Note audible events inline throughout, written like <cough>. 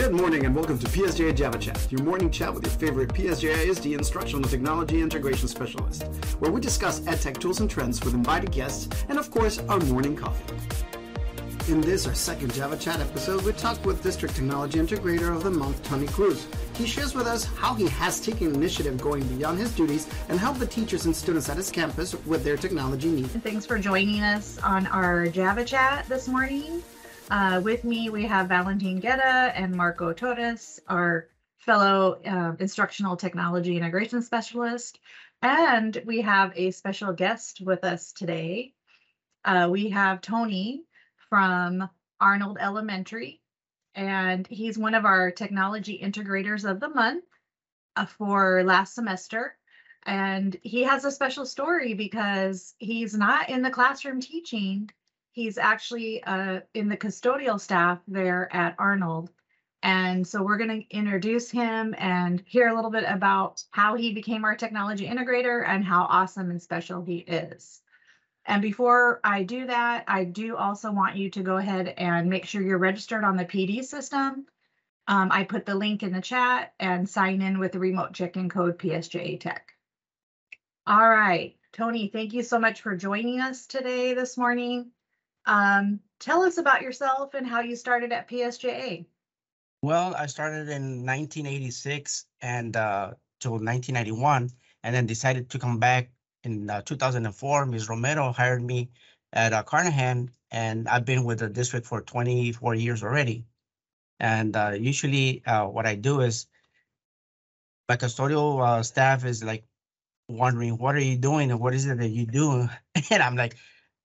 Good morning and welcome to PSJA Java Chat, your morning chat with your favorite PSJA ISD instructional technology integration specialist, where we discuss EdTech tools and trends with invited guests and, of course, our morning coffee. In this, our second Java Chat episode, we talk with District Technology Integrator of the Month, Tony Cruz. He shares with us how he has taken initiative going beyond his duties and helped the teachers and students at his campus with their technology needs. Thanks for joining us on our Java Chat this morning. Uh, with me, we have Valentin Guetta and Marco Torres, our fellow uh, instructional technology integration specialist. And we have a special guest with us today. Uh, we have Tony from Arnold Elementary, and he's one of our technology integrators of the month uh, for last semester. And he has a special story because he's not in the classroom teaching, He's actually uh, in the custodial staff there at Arnold. And so we're going to introduce him and hear a little bit about how he became our technology integrator and how awesome and special he is. And before I do that, I do also want you to go ahead and make sure you're registered on the PD system. Um, I put the link in the chat and sign in with the remote check-in code PSJA Tech. All right, Tony, thank you so much for joining us today this morning. Um, tell us about yourself and how you started at PSJA. Well, I started in 1986 and uh, till 1991, and then decided to come back in uh, 2004. Ms. Romero hired me at uh, Carnahan, and I've been with the district for 24 years already. And uh, usually, uh, what I do is my custodial uh, staff is like wondering, "What are you doing? And what is it that you do?" <laughs> and I'm like,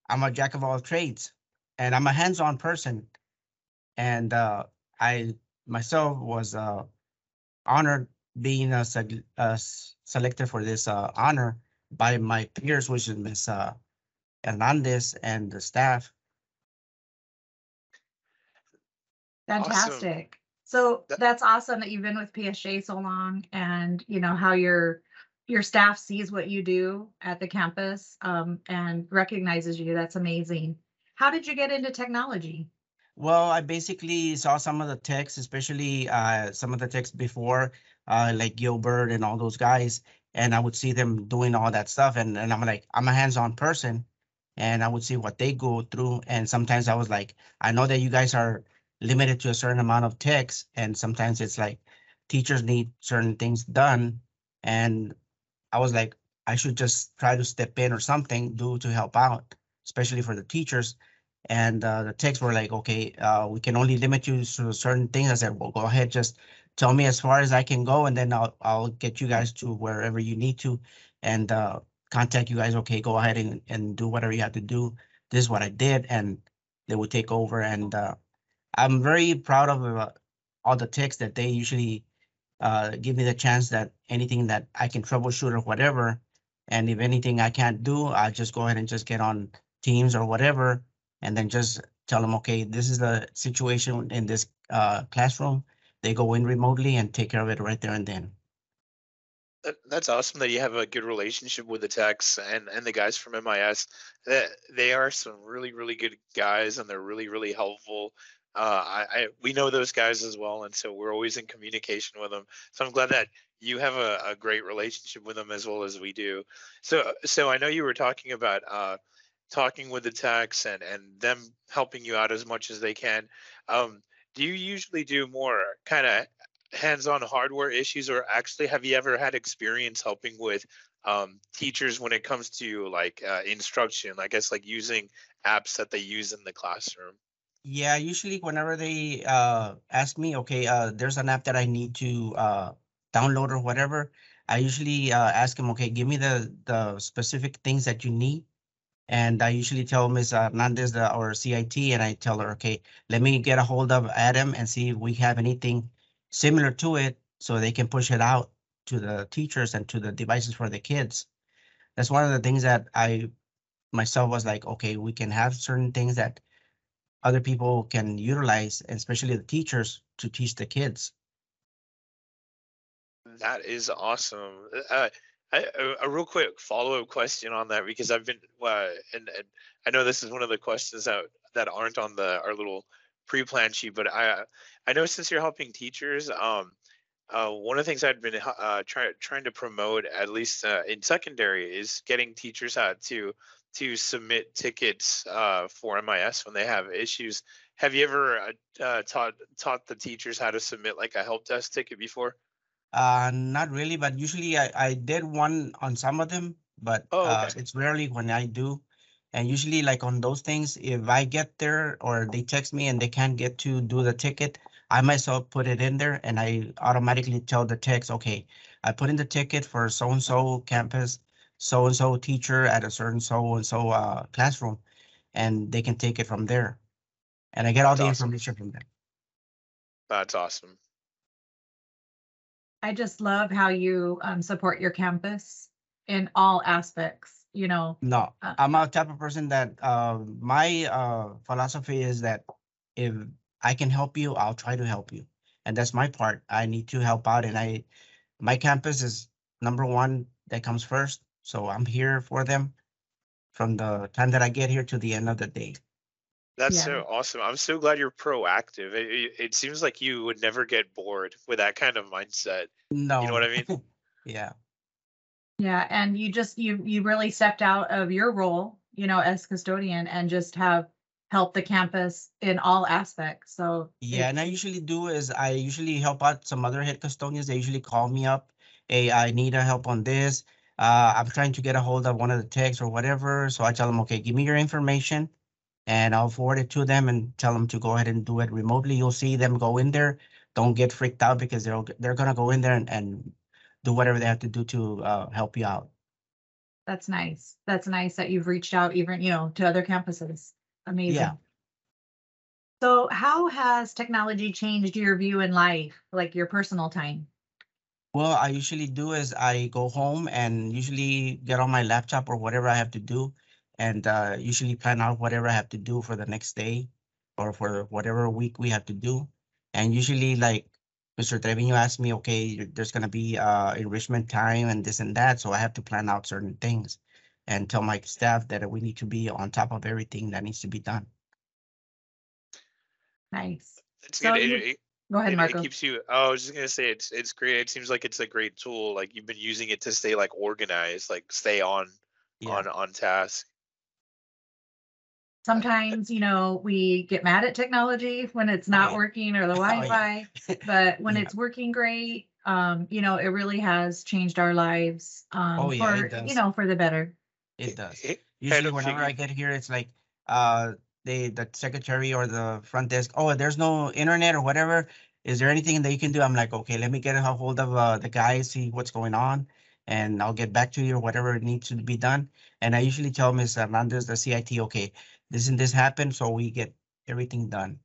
I'm a jack of all trades and I'm a hands-on person. And uh, I myself was uh, honored being uh, uh, selected for this uh, honor by my peers, which is Ms. Uh, Hernandez and the staff. Fantastic. Awesome. So that's awesome that you've been with PSJ so long and you know how you're your staff sees what you do at the campus um, and recognizes you. That's amazing. How did you get into technology? Well, I basically saw some of the texts, especially uh, some of the texts before, uh, like Gilbert and all those guys, and I would see them doing all that stuff. And, and I'm like, I'm a hands-on person, and I would see what they go through. And sometimes I was like, I know that you guys are limited to a certain amount of text, and sometimes it's like teachers need certain things done. And I was like, I should just try to step in or something, do to help out, especially for the teachers. And uh, the texts were like, okay, uh, we can only limit you to certain things. I said, well, go ahead, just tell me as far as I can go, and then I'll I'll get you guys to wherever you need to, and uh, contact you guys. Okay, go ahead and, and do whatever you have to do. This is what I did, and they would take over. And uh, I'm very proud of uh, all the texts that they usually uh, give me the chance that anything that I can troubleshoot or whatever. And if anything I can't do, I just go ahead and just get on Teams or whatever, and then just tell them, okay, this is the situation in this uh, classroom. They go in remotely and take care of it right there and then. That's awesome that you have a good relationship with the techs and, and the guys from MIS. That they are some really, really good guys and they're really, really helpful uh, I, I, we know those guys as well, and so we're always in communication with them. So I'm glad that you have a, a great relationship with them as well as we do. So so I know you were talking about uh, talking with the techs and and them helping you out as much as they can. Um, do you usually do more kind of hands-on hardware issues, or actually have you ever had experience helping with um, teachers when it comes to like uh, instruction? I guess like using apps that they use in the classroom. Yeah, usually whenever they uh, ask me, okay, uh, there's an app that I need to uh, download or whatever, I usually uh, ask them, okay, give me the the specific things that you need. And I usually tell Ms. Hernandez the, or CIT, and I tell her, okay, let me get a hold of Adam and see if we have anything similar to it so they can push it out to the teachers and to the devices for the kids. That's one of the things that I myself was like, okay, we can have certain things that other people can utilize, especially the teachers, to teach the kids. That is awesome. Uh, I, a, a, real quick follow-up question on that because I've been uh, and, and I know this is one of the questions that that aren't on the our little pre-plan sheet, but I I know since you're helping teachers, um, uh, one of the things I've been uh, trying trying to promote, at least uh, in secondary, is getting teachers out to to submit tickets uh, for MIS when they have issues. Have you ever uh, uh, taught taught the teachers how to submit like a help desk ticket before? Uh, not really, but usually I, I did one on some of them, but Oh, uh, okay. it's rarely when I do. And usually like on those things, if I get there or they text me and they can't get to do the ticket, I myself put it in there and I automatically tell the text, okay, I put in the ticket for so-and-so campus, so-and-so teacher at a certain so-and-so uh, classroom, and they can take it from there. And I get all That's the awesome. information from them. That's awesome. I just love how you um, support your campus in all aspects. You know, No, Uh, I'm a type of person that uh, my uh, philosophy is that if I can help you, I'll try to help you, and that's my part. I need to help out, and I, my campus is number one that comes first, so I'm here for them from the time that I get here to the end of the day. That's Yeah. so awesome. I'm so glad you're proactive. It, it, it seems like you would never get bored with that kind of mindset. No, You know what I mean? <laughs> yeah, yeah, and you just you you really stepped out of your role, you know, as custodian and just have helped the campus in all aspects. So yeah. And I usually do is I usually help out some other head custodians. They usually call me up. Hey, I need a help on this. Uh, I'm trying to get a hold of one of the techs or whatever. So I tell them, okay, give me your information and I'll forward it to them and tell them to go ahead and do it remotely. You'll see them go in there. Don't get freaked out because they're, they're gonna go in there and, and do whatever they have to do to, uh, help you out. that's nice. That's nice that you've reached out even, you know, to other campuses. Amazing. Yeah. So how has technology changed your view in life, like your personal time? Well, I usually do is I go home and usually get on my laptop or whatever I have to do. And uh, usually plan out whatever I have to do for the next day or for whatever week we have to do. And usually like Mr. Trevino asked me, okay, there's gonna be uh, enrichment time and this and that. So I have to plan out certain things and tell my staff that we need to be on top of everything that needs to be done. Nice. It's So good. You- it, Go ahead, it, it Marco. keeps you. Oh, I was just gonna say it's it's great. It seems like it's a great tool. Like you've been using it to stay like organized, like stay on Yeah, on on task. Sometimes, you know, we get mad at technology when it's not yeah. working or the <laughs> Oh, yeah. Wi-Fi, <laughs> but when Yeah. it's working great, um, you know, it really has changed our lives um, Oh, yeah, it for, you know, for the better. it does. It- Usually whenever I get here, it's like, uh, they, the secretary or the front desk, oh, there's no internet or whatever. Is there anything that you can do? I'm like, okay, let me get a hold of, uh, the guy, see what's going on. And I'll get back to you or whatever needs to be done. And I usually tell Ms. Hernandez, the CIT, okay, this and this happened, so we get everything done.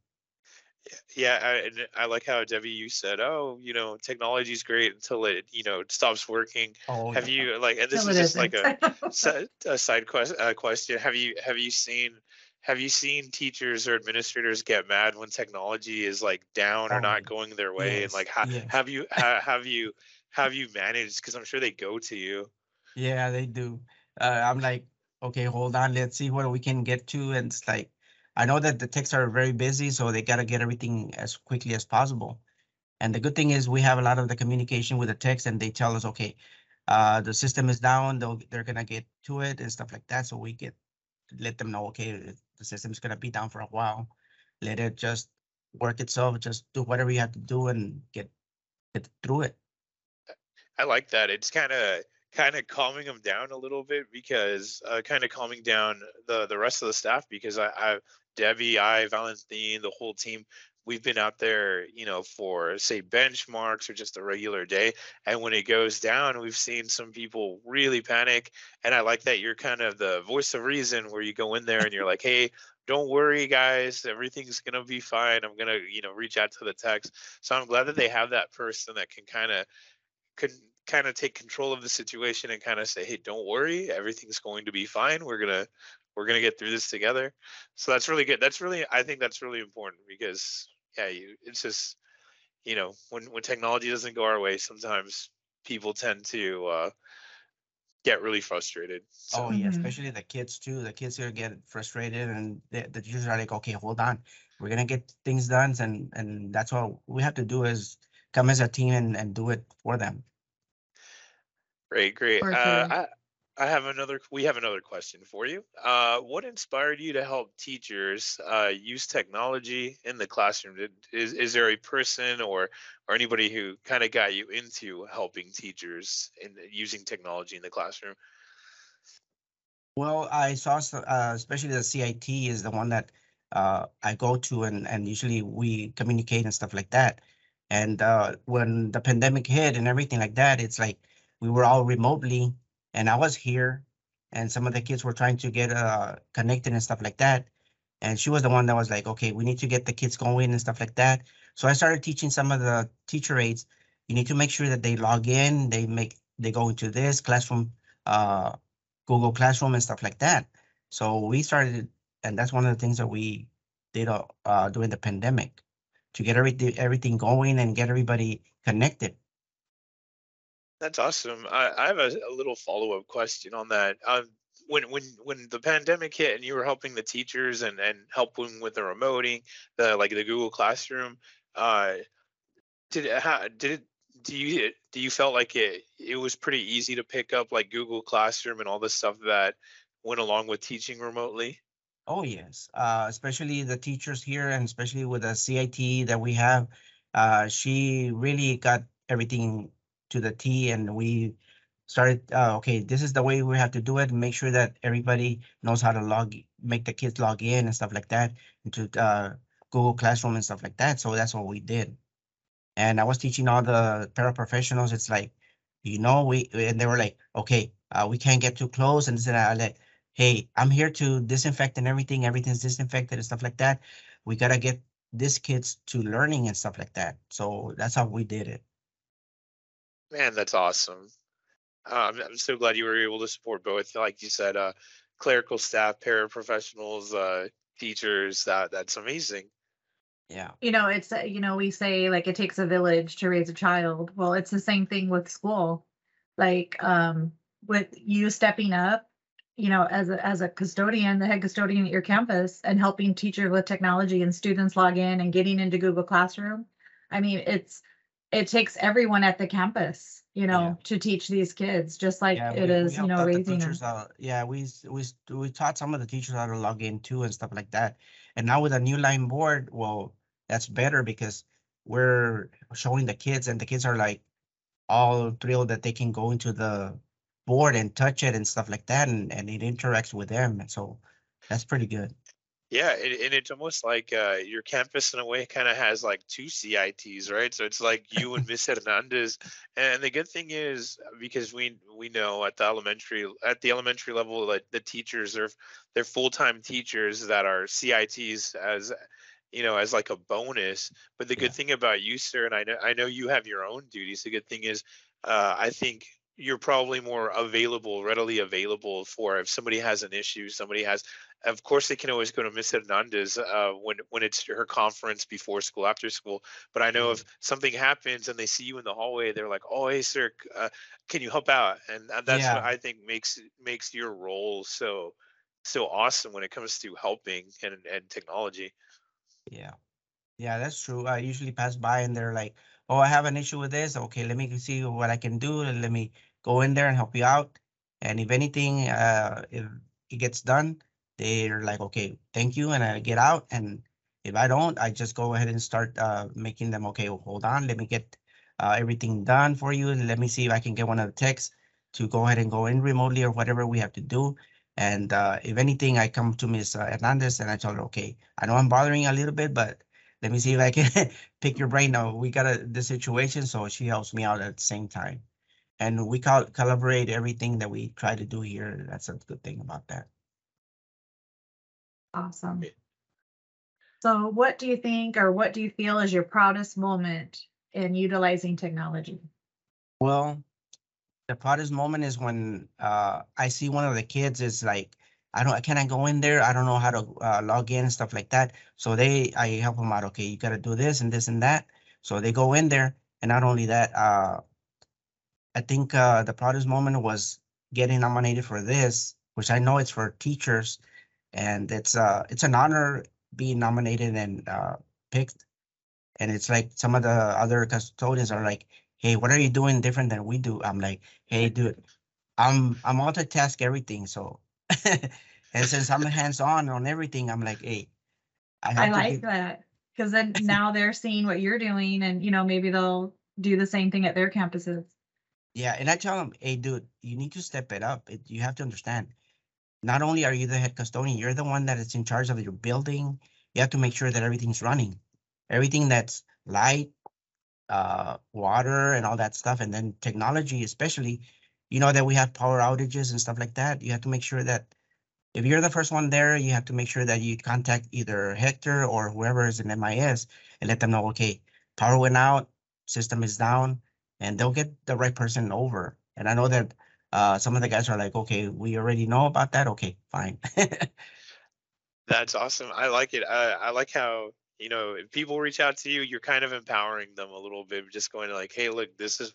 Yeah, I, I like how Debbie you said, oh, you know, technology is great until it you know stops working. Oh, Have yeah. you like? And this Till is just like a isn't. <laughs> si- a side quest uh, question. Have you have you seen have you seen teachers or administrators get mad when technology is like down or Oh, not going their way? And like, ha- yes. have you ha- have you have you managed? Because I'm sure they go to you. Yeah, they do. Uh, I'm like, okay, hold on, let's see what we can get to. And it's like, I know that the techs are very busy, so they gotta get everything as quickly as possible. And the good thing is we have a lot of the communication with the techs and they tell us, okay, uh, the system is down, they'll, they're gonna get to it and stuff like that. So we get, let them know, okay, the system's gonna be down for a while. Let it just work itself, just do whatever you have to do and get, get through it. I like that. It's kind of kind of calming them down a little bit because uh, kind of calming down the the rest of the staff because I, I Debbie, I, Valentine, the whole team, we've been out there, you know, for say benchmarks or just a regular day. And when it goes down, we've seen some people really panic. And I like that you're kind of the voice of reason where you go in there and you're like, hey, don't worry, guys, everything's gonna be fine. I'm gonna, you know, reach out to the techs. So I'm glad that they have that person that can kind of could kind of take control of the situation and kind of say, "Hey, don't worry, everything's going to be fine. We're gonna we're gonna get through this together." So that's really good. That's really I think that's really important because yeah, you it's just you know when when technology doesn't go our way, sometimes people tend to uh, get really frustrated. So, Oh yeah, Mhm. especially the kids too. The kids here get frustrated and the, the teachers are like, okay, hold on. we're gonna get things done and, and that's what we have to do is come as a team and, and do it for them. Great, great. Uh. I, I have another, we have another question for you. Uh, what inspired you to help teachers uh, use technology in the classroom? Did, is, is there a person or, or anybody who kind of got you into helping teachers in using technology in the classroom? Well, I saw, uh, especially the CIT is the one that uh, I go to and, and usually we communicate and stuff like that. And uh, when the pandemic hit and everything like that, it's like we were all remotely and I was here and some of the kids were trying to get uh, connected and stuff like that. And she was the one that was like, okay, we need to get the kids going and stuff like that. So I started teaching some of the teacher aides. You need to make sure that they log in, they make, they go into this classroom, uh, Google Classroom and stuff like that. So we started, and that's one of the things that we did uh, during the pandemic to get everything going and get everybody connected. That's awesome. I, I have a, a little follow-up question on that. Um, when when when the pandemic hit and you were helping the teachers and and helping with the remoting, the like the Google Classroom, uh, did it, did it do you do you felt like it it was pretty easy to pick up like Google Classroom and all the stuff that went along with teaching remotely? Oh yes, uh, especially the teachers here, and especially with the CIT that we have. Uh, she really got everything to the T, and we started. Uh, okay, this is the way we have to do it. Make sure that everybody knows how to log, make the kids log in and stuff like that into uh, Google Classroom and stuff like that. So that's what we did. And I was teaching all the paraprofessionals. It's like, you know, we and they were like, okay, uh, we can't get too close, and and. I like hey, I'm here to disinfect and everything, everything's disinfected and stuff like that. We gotta get these kids to learning and stuff like that. So that's how we did it. Man, that's awesome. Uh, I'm, I'm so glad you were able to support both, like you said, uh, clerical staff, paraprofessionals, uh, teachers. That that's amazing. Yeah. you know it's uh, you know we say like it takes a village to raise a child well it's the same thing with school like um with you stepping up you know as a as a custodian the head custodian at your campus and helping teachers with technology and students log in and getting into google classroom i mean it's it takes everyone at the campus you know Yeah. to teach these kids just like Yeah, it we- we is you know out the them teachers out. Yeah, we we we taught some of the teachers how to log in too and stuff like that. And now with a Newline board, well, that's better because we're showing the kids and the kids are like all thrilled that they can go into the board and touch it and stuff like that and, and it interacts with them. And so that's pretty good. Yeah, and, and it's almost like uh, your campus in a way kind of has like two CITs, right? So it's like you and Miss Hernandez. And the good thing is because we we know at the elementary at the elementary level that the teachers are they're full time teachers that are CITs as you know as like a bonus. But the good Yeah. thing about you, sir, and I know I know you have your own duties. The good thing is uh, I think you're probably more available, readily available for if somebody has an issue, somebody has of course they can always go to Miss Hernandez uh, when when it's her conference before school, after school. But I know if something happens and they see you in the hallway, they're like, "Oh, hey, sir, uh, can you help out?" And that's what I think makes makes your role so so awesome when it comes to helping and and technology. Yeah. Yeah, that's true. I usually pass by and they're like, oh, I have an issue with this. Okay, let me see what I can do let me go in there and help you out. And if anything, uh, if it gets done, they're like, okay, thank you. And I get out. And if I don't, I just go ahead and start uh, making them, okay, hold on, let me get uh, everything done for you. And let me see if I can get one of the techs to go ahead and go in remotely or whatever we have to do. And uh, if anything, I come to Ms. Hernandez and I tell her, okay, I know I'm bothering a little bit, but let me see if I can <laughs> pick your brain. Now we got a, the situation, so she helps me out at the same time. And we call collaborate everything that we try to do here. That's a good thing about that. Awesome. So what do you think or what do you feel is your proudest moment in utilizing technology? Well, the proudest moment is when uh, I see one of the kids is like, I don't, can I go in there? I don't know how to uh, log in and stuff like that. So they, I help them out. Okay, you got to do this and this and that. So they go in there, and not only that, uh, I think uh, the proudest moment was getting nominated for this, which I know it's for teachers, and it's uh, it's an honor being nominated and uh, picked. And it's like some of the other custodians are like, "Hey, what are you doing different than we do?" I'm like, "Hey, dude, I'm I'm multitask everything." So, <laughs> and since I'm hands on on everything, I'm like, "Hey, I have to like give- that because then <laughs> now they're seeing what you're doing and, you know, maybe they'll do the same thing at their campuses. Yeah, and I tell them, hey, dude, you need to step it up. It, you have to understand. Not only are you the head custodian, you're the one that is in charge of your building. You have to make sure that everything's running, everything that's light, uh, water, and all that stuff, and then technology, especially. You know that we have power outages and stuff like that. You have to make sure that if you're the first one there, you have to make sure that you contact either Hector or whoever is in MIS and let them know, okay, power went out, system is down, and they'll get the right person over. And I know that uh, some of the guys are like, okay, we already know about that. Okay, fine. <laughs> That's awesome. I like it. I, I like how, you know, if people reach out to you, you're kind of empowering them a little bit, just going like, hey, look, this is,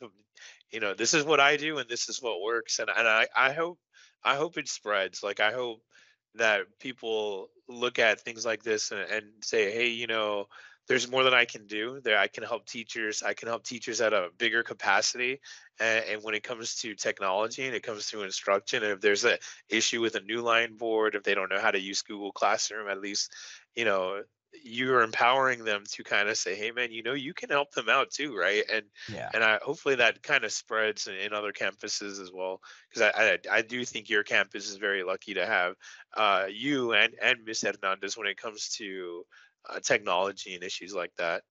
you know, this is what I do and this is what works. And, and I, I hope, I hope it spreads. Like, I hope that people look at things like this and, and say, hey, you know, there's more than I can do. There, I can help teachers. I can help teachers at a bigger capacity. And, and when it comes to technology and it comes to instruction, if there's a issue with a Newline board, if they don't know how to use Google Classroom, at least, you know, you're empowering them to kind of say, hey, man, you know, you can help them out too, right? And yeah. and I hopefully that kind of spreads in, in other campuses as well, because I, I I do think your campus is very lucky to have uh, you and and Miss Hernandez when it comes to uh, technology and issues like that.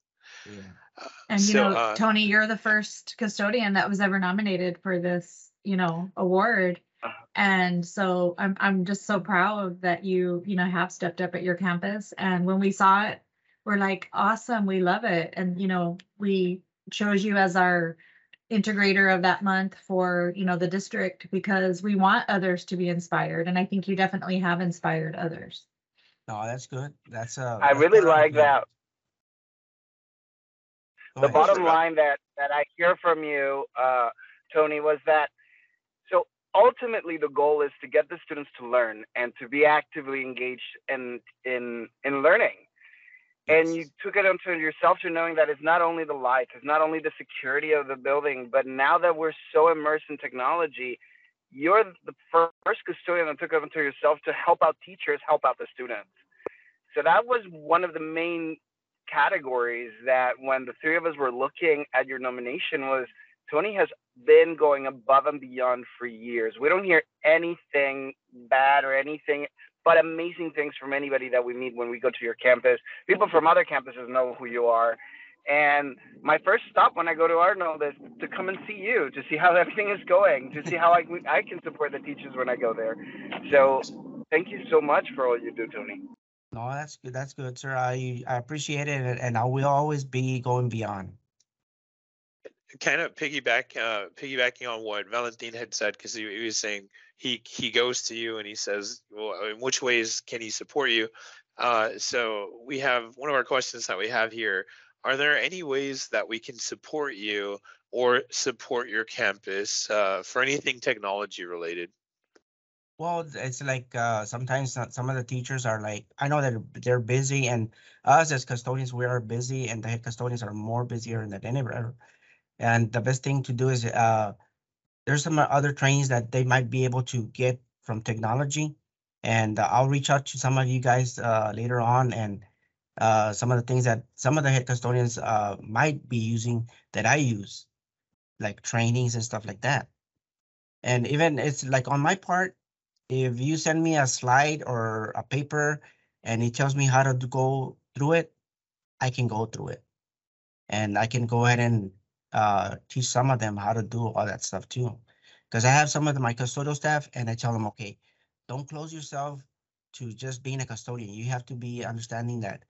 yeah. Uh, And you so, know, uh, Tony, you're the first custodian that was ever nominated for this, you know, award. Uh-huh. And so I'm I'm just so proud that you, you know, have stepped up at your campus. And when we saw it, we're like, awesome, we love it. And you know, we chose you as our integrator of that month for, you know, the district because we want others to be inspired. And I think you definitely have inspired others. No, that's good. That's uh. I that's really like the- that. Go the ahead. bottom line that that I hear from you, uh, Tony, was that so ultimately the goal is to get the students to learn and to be actively engaged in in in learning. And you took it onto yourself to knowing that it's not only the lights, it's not only the security of the building, but now that we're so immersed in technology, you're the first custodian that took it onto yourself to help out teachers, help out the students. So that was one of the main categories that when the three of us were looking at your nomination was Tony has been going above and beyond for years. We don't hear anything bad or anything but amazing things from anybody that we meet when we go to your campus. People from other campuses know who you are. And my first stop when I go to Arnold is to come and see you, to see how <laughs> everything is going, to see how I, I can support the teachers when I go there. So thank you so much for all you do, Tony. No, that's good. That's good, sir. I I appreciate it, and- and I will always be going beyond. kind of piggyback uh piggybacking on what Valentin had said because he, he was saying he he goes to you and he says well in which ways can he support you uh so we have one of our questions that we have here are there any ways that we can support you or support your campus uh, for anything technology related Well, it's like uh, sometimes some of the teachers are like, I know that they're busy, and us as custodians, we are busy, and the head custodians are more busier than ever. And the best thing to do is uh, there's some other trainings that they might be able to get from technology, and I'll reach out to some of you guys uh, later on, and uh, some of the things that some of the head custodians uh, might be using that I use, like trainings and stuff like that. And even it's like on my part, if you send me a slide or a paper and it tells me how to go through it, I can go through it. And I can go ahead and uh, teach some of them how to do all that stuff too. Because I have some of the, my custodial staff and I tell them, okay, don't close yourself to just being a custodian. You have to be understanding that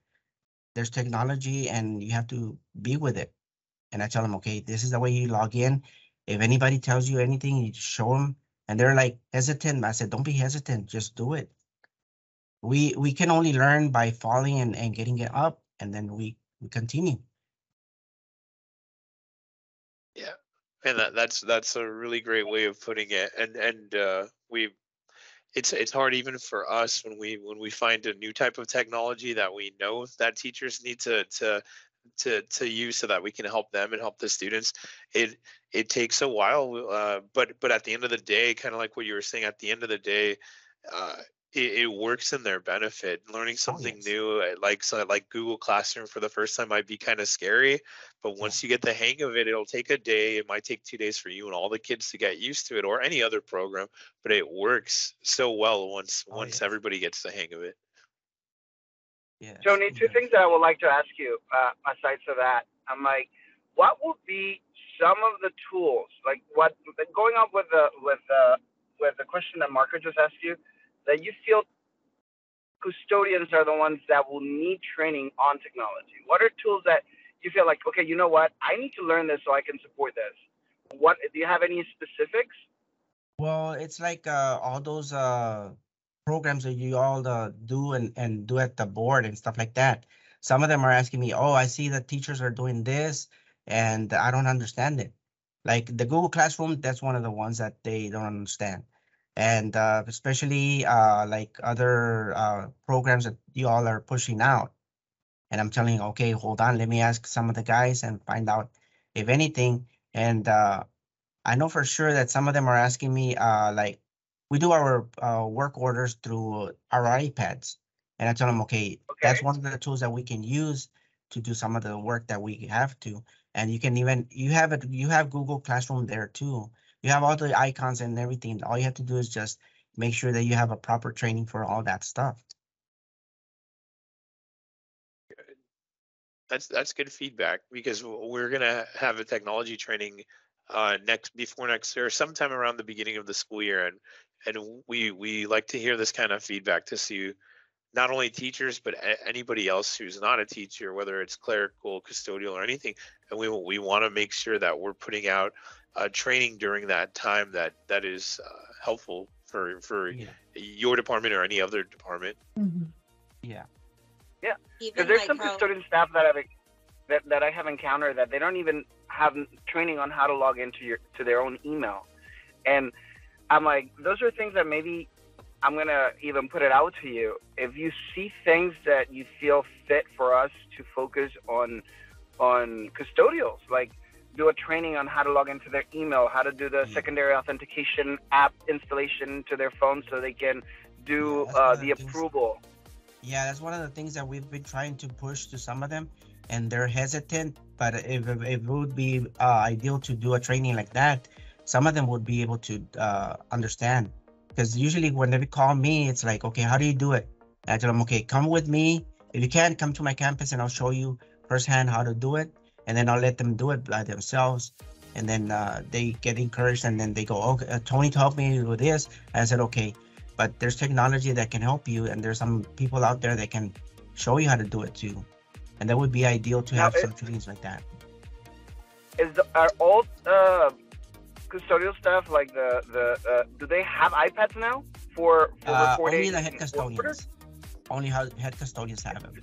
there's technology and you have to be with it. And I tell them, okay, this is the way you log in. If anybody tells you anything, you show them. And they're like hesitant. I said, don't be hesitant, just do it. We we can only learn by falling and, and getting it up and then we, we continue. Yeah, and that, that's that's a really great way of putting it and and uh we it's it's hard even for us when we when we find a new type of technology that we know that teachers need to to to to use so that we can help them and help the students it it takes a while uh, but but at the end of the day kind of like what you were saying at the end of the day uh, it, it works in their benefit. Learning something yes. new, like so like Google Classroom for the first time, might be kind of scary, but once you get the hang of it, it'll take a day. It might take two days for you and all the kids to get used to it, or any other program. But it works so well once Oh, once yes. everybody gets the hang of it. Yeah. Tony, two yes. things that I would like to ask you uh, aside to that. I'm like, what would be some of the tools, like what going up with the with the with the question that Marco just asked you, that you feel custodians are the ones that will need training on technology? What are tools that you feel like, okay, you know what, I need to learn this so I can support this? What do you have any specifics? Well, it's like uh, all those uh, programs that you all uh, do and, and do at the board and stuff like that. Some of them are asking me, oh, I see that teachers are doing this and I don't understand it. Like the Google Classroom, that's one of the ones that they don't understand. And uh, especially uh, like other uh, programs that you all are pushing out. And I'm telling, okay, hold on, let me ask some of the guys and find out if anything. And uh, I know for sure that some of them are asking me, uh, like, we do our uh, work orders through our iPads. And I tell them, okay, that's one of the tools that we can use to do some of the work that we have to. And you can even, you have it, you have Google Classroom there too. You have all the icons and everything. All you have to do is just make sure that you have a proper training for all that stuff. That's that's good feedback because we're gonna have a technology training uh, next before next year, sometime around the beginning of the school year, and and we we like to hear this kind of feedback to see not only teachers but anybody else who's not a teacher, whether it's clerical, custodial, or anything, and we we want to make sure that we're putting out uh, training during that time that that is uh, helpful for for Yeah. your department or any other department. Mhm. Yeah. Because there's like some how, custodian staff that I've that, that I have encountered that they don't even have training on how to log into your to their own email, and I'm like, those are things that maybe I'm gonna even put it out to you. If you see things that you feel fit for us to focus on on custodials, like do a training on how to log into their email, how to do the Yeah. secondary authentication app installation to their phone so they can do Yeah, uh, the things- approval. Yeah, that's one of the things that we've been trying to push to some of them, and they're hesitant. But if, if it would be uh, ideal to do a training like that, some of them would be able to uh, understand. Because usually when they call me, it's like, okay, how do you do it? And I tell them, okay, come with me. If you can, come to my campus and I'll show you firsthand how to do it. And then I'll let them do it by themselves. And then uh, they get encouraged and then they go, okay, uh, Tony help me with this. I said, okay, but there's technology that can help you and there's some people out there that can show you how to do it too and that would be ideal to Now, have some trainings like that is the, are all uh, custodial staff like the the uh, do they have iPads now for for uh, recording? only the head custodians only head custodians have them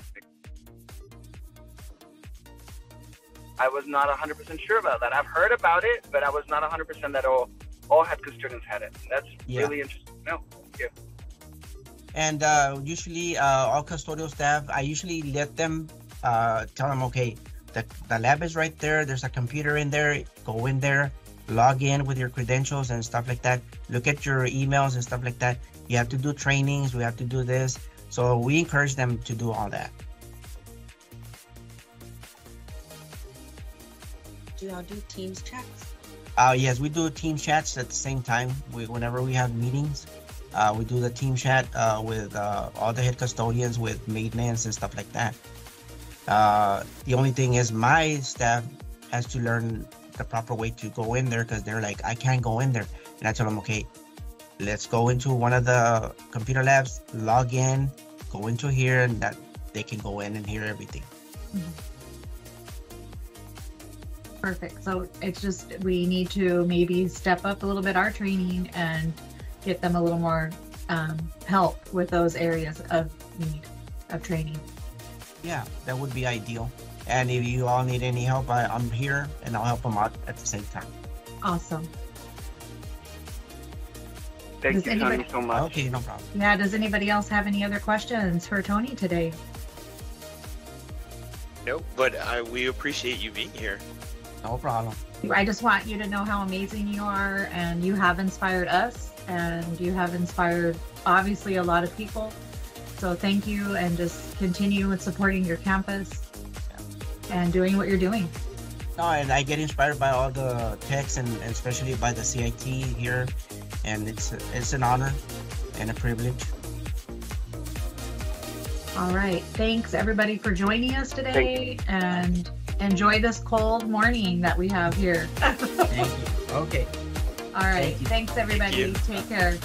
I was not 100% sure about that. I've heard about it, but I was not 100% that all all head custodians had it. That's Yeah. really interesting. No, and uh, usually uh, all custodial staff i usually let them uh, tell them okay the, the lab is right there there's a computer in there go in there log in with your credentials and stuff like that look at your emails and stuff like that you have to do trainings we have to do this so we encourage them to do all that do y'all do Teams chats? Uh, yes, we do team chats at the same time. We, whenever we have meetings, uh, we do the team chat uh, with uh, all the head custodians, with maintenance and stuff like that. Uh, the only thing is, my staff has to learn the proper way to go in there because they're like, I can't go in there, and I tell them, okay, let's go into one of the computer labs, log in, go into here, and that they can go in and hear everything. Perfect. So it's just we need to maybe step up a little bit our training and get them a little more um, help with those areas of need of training. Yeah, that would be ideal. And if you all need any help, I, I'm here and I'll help them out at the same time. Awesome. Thank Does you, Tony, so much. Okay, no problem. Yeah, does anybody else have any other questions for Tony today? No, but I, we appreciate you being here. No problem. I just want you to know how amazing you are, and you have inspired us, and you have inspired obviously a lot of people. So thank you, and just continue with supporting your campus and doing what you're doing. No, and I get inspired by all the techs and, and especially by the CIT here, and it's it's an honor and a privilege. All right. Thanks everybody for joining us today, and enjoy this cold morning that we have here. <laughs> Thank you. Okay. All right. Thanks everybody. Take care.